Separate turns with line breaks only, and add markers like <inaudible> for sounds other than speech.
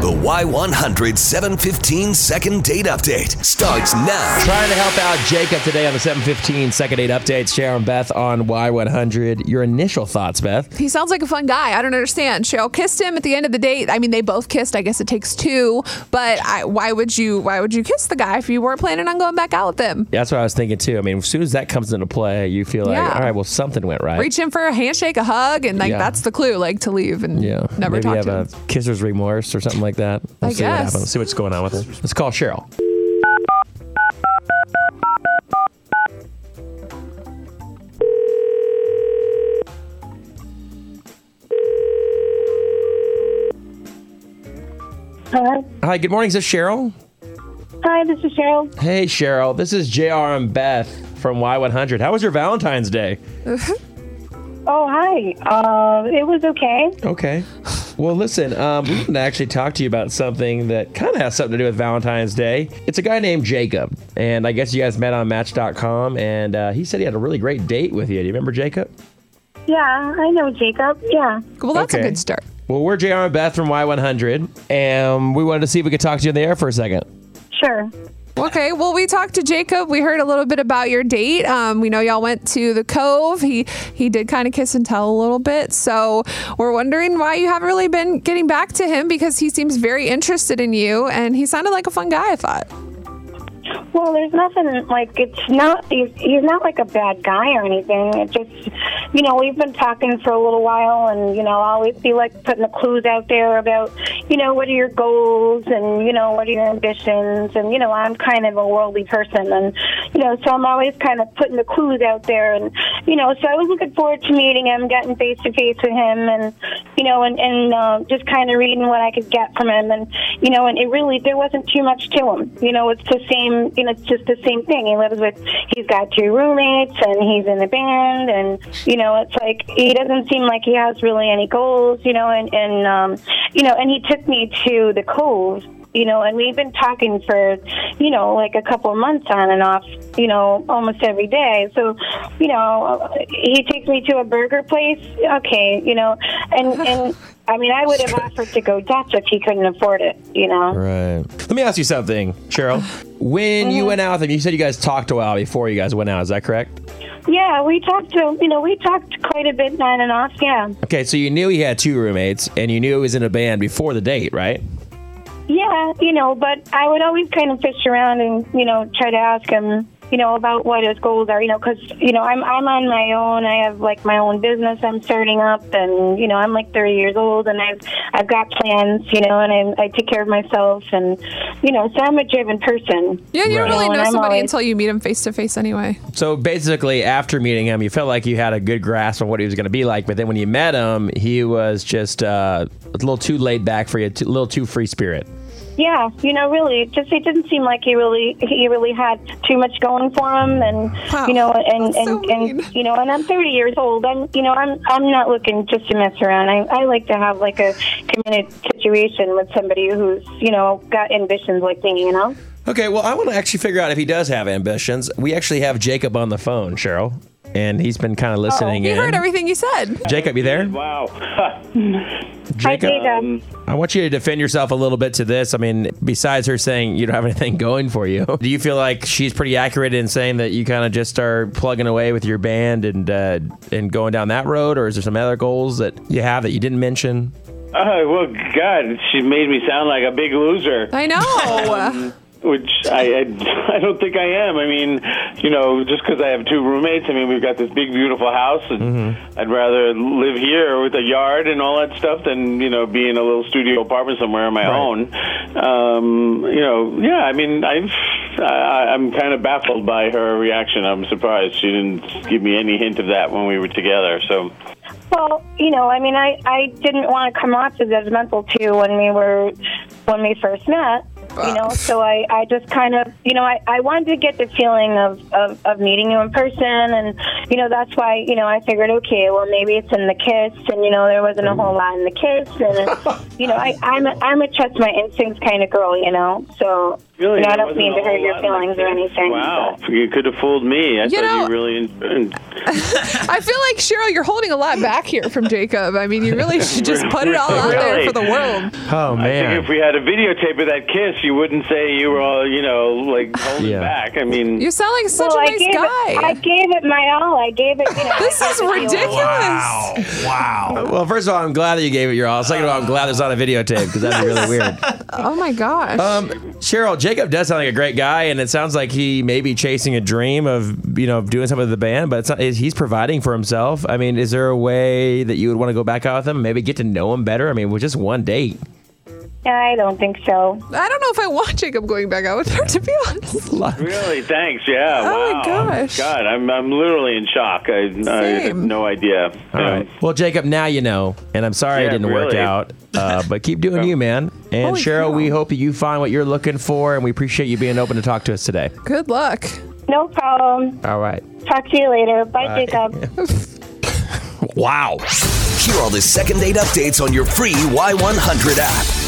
The Y100 715 second date update starts now.
Trying to help out Jacob today on the 715 second date updates. JR and Beth on Y100. Your initial thoughts, Beth?
He sounds like a fun guy. I don't understand. Cheryl kissed him at the end of the date. I mean, they both kissed. I guess it takes two. But I, why would you? Why would you kiss the guy if you weren't planning on going back out with him?
That's what I was thinking too. I mean, as soon as that comes into play, you feel like,
Yeah.
all right, well, something went right.
Reach in for a handshake, a hug, and like
Yeah.
that's the clue. Like to leave and
yeah,
never
maybe
talk
you
to
have
him.
a kisser's remorse or something like that. We'll
I
see what happens. See what's going on with her. Let's call Cheryl.
Hello.
Hi, good morning. Is this Cheryl?
Hi, this is Cheryl.
Hey, Cheryl. This is JR and Beth from Y100. How was your Valentine's Day? <laughs>
Oh, hi. Uh, it was okay.
Okay. Well, listen, um, we want to actually talk to you about something that kind of has something to do with Valentine's Day. It's a guy named Jacob, and I guess you guys met on Match.com, and uh, he said he had a really great date with you. Do you remember Jacob?
Yeah, I know Jacob. Yeah.
Well, that's
Okay.
a good start.
Well, we're JR and Beth from Y100, and we wanted to see if we could talk to you in the air for a second.
Sure.
Okay, well, we talked to Jacob. We heard a little bit about your date. Um, we know y'all went to the Cove. He he did kind of kiss and tell a little bit. So we're wondering why you haven't really been getting back to him because he seems very interested in you, and he sounded like a fun guy. I thought.
Well, there's nothing like it's not. He's, he's not like a bad guy or anything. It just, you know, we've been talking for a little while, and you know, I'll always be like putting the clues out there about, you know, what are your goals and you know what are your ambitions, and you know, I'm kind of a worldly person, and you know, so I'm always kind of putting the clues out there, and you know, so I was looking forward to meeting him, getting face to face with him, and you know, and and uh, just kind of reading what I could get from him, and you know, and it really there wasn't too much to him. You know, it's the same. You know, it's just the same thing. He lives with. He's got two roommates, and he's in the band, and you know, it's like he doesn't seem like he has really any goals. You know, and and um, you know, and he took me to the Cove. You know, and we've been talking for, you know, like a couple of months on and off, you know, almost every day. So, you know, he takes me to a burger place. Okay, you know, and and I mean, I would have offered to go Dutch if he couldn't afford it. You know.
Right. Let me ask you something, Cheryl. When you mm-hmm. went out with him, you said you guys talked a while before you guys went out. Is that correct?
Yeah, we talked to you know we talked quite a bit on and off. Yeah,
Okay, so you knew he had two roommates, and you knew he was in a band before the date, right?
yeah, you know, but I would always kind of fish around and you know try to ask him. You know about what his goals are. You know, because you know I'm I'm on my own. I have like my own business I'm starting up, and you know I'm like 30 years old, and I've I've got plans. You know, and I I take care of myself, and you know, so I'm a driven person.
Yeah, you don't
Right.
really
And
know
I'm
somebody
always-
until you meet him face to face, anyway.
So basically, after meeting him, you felt like you had a good grasp on what he was going to be like. But then when you met him, he was just uh, a little too laid back for you, too, a little too free spirit.
Yeah, you know, really, just it didn't seem like he really he really had too much going for him, and
Wow,
you know, and
that's so
and, and you know, and I'm 30 years old. I'm you know, I'm I'm not looking just to mess around. I I like to have like a committed situation with somebody who's you know got ambitions like me. You know.
Okay, well, I want to actually figure out if he does have ambitions. We actually have Jacob on the phone, Cheryl, and he's been kind of listening Oh,
He
in.
heard everything you said.
Jacob, you there?
Wow. <laughs>
Hi,
Jacob,
Jacob.
I want you to defend yourself a little bit to this. I mean, besides her saying you don't have anything going for you, <laughs> do you feel like she's pretty accurate in saying that you kind of just are plugging away with your band and uh, and going down that road, or is there some other goals that you have that you didn't mention?
Oh, well, God, she made me sound like a big loser.
I know. <laughs>
which I, I <laughs> I don't think I am. I mean, you know, just because I have two roommates, I mean, we've got this big, beautiful house, and I'd rather live here with a yard and all that stuff than you know be in a little studio apartment somewhere on my
Right.
own. Um, you know, yeah. I mean, I've I, I'm kind of baffled by her reaction. I'm surprised she didn't give me any hint of that when we were together. So.
Well, you know, I mean, I I didn't want to come off as judgmental too when we were when we first met. You know, so I, I just kind of, you know, I, I wanted to get the feeling of, of, of meeting you in person. And, you know, that's why, you know, I figured, okay, well, maybe it's in the kiss. And, you know, there wasn't a whole lot in the kiss. And, <laughs> you know, I, I'm, a, I'm a trust my instincts kind of girl, you know. So,
Really?
You know, I
There
don't mean to hurt your feelings or anything,
Wow, you could have fooled me. I
You
thought
know-
you really. <laughs>
I feel like Cheryl, you're holding a lot back here from Jacob. I mean, you really <laughs> should just put it all out there for the world.
Oh man!
I think if we had a videotape of that kiss, you wouldn't say you were all, you know, like holding
Yeah.
back. I mean,
You sound like such
well,
a
I
nice
gave
guy.
it. I gave it my all. I gave it. You know, <laughs>
this is
gave it the
ridiculous.
wow. Well, first of all, I'm glad that you gave it your all. Second of all, I'm glad there's not a videotape because that'd be really weird. <laughs>
Oh my gosh.
Um, Cheryl, Jacob does sound like a great guy, and it sounds like he may be chasing a dream of you know doing something with the band, but it's not, he's providing for himself. I mean, is there a way that you would want to go back out with him, maybe get to know him better? I mean, with just one date.
I don't think so.
I don't know if I want Jacob going back out with her, to be honest.
really, thanks. Yeah.
Oh, my gosh.
God, I'm I'm literally in shock. I, I have
Same.
no idea.
All
Yeah.
right. Well, Jacob, now you know, and I'm sorry it
Yeah,
didn't work
really.
out, uh, but keep doing <laughs> you, man. And
Holy
Cheryl,
cow.
we hope that you find what you're looking for, and we appreciate you being open to talk to us today.
Good luck.
No problem.
All right.
Talk to you later. Bye, Jacob. <laughs>
Wow.
Hear all the second date updates on your free Y100 app.